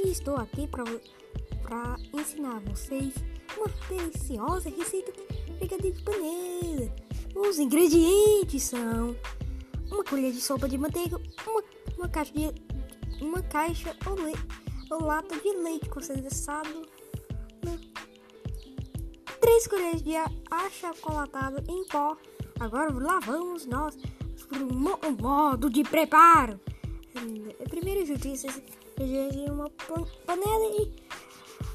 estou aqui para ensinar vocês uma deliciosa receita de brigadeiro de panela. Os ingredientes são uma colher de sopa de manteiga, uma, uma caixa de uma caixa ou, le, ou lata de leite condensado, né? três colheres de achocolatado em pó. Agora lá vamos nós para o modo de preparo. Primeiro justiça em uma panela e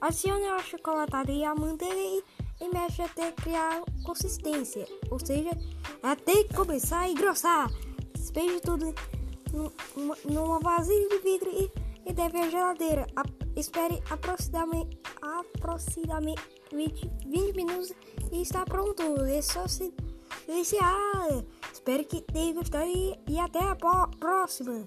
adicione o achocolatado e a manteiga e, e mexe até criar consistência, ou seja, até começar a engrossar. Despeje tudo numa, numa vasilha de vidro e, e deve a geladeira. A, espere aproximadamente, aproximadamente 20, 20 minutos e está pronto. É só se deliciar. Espero que tenha gostado e, e até a próxima.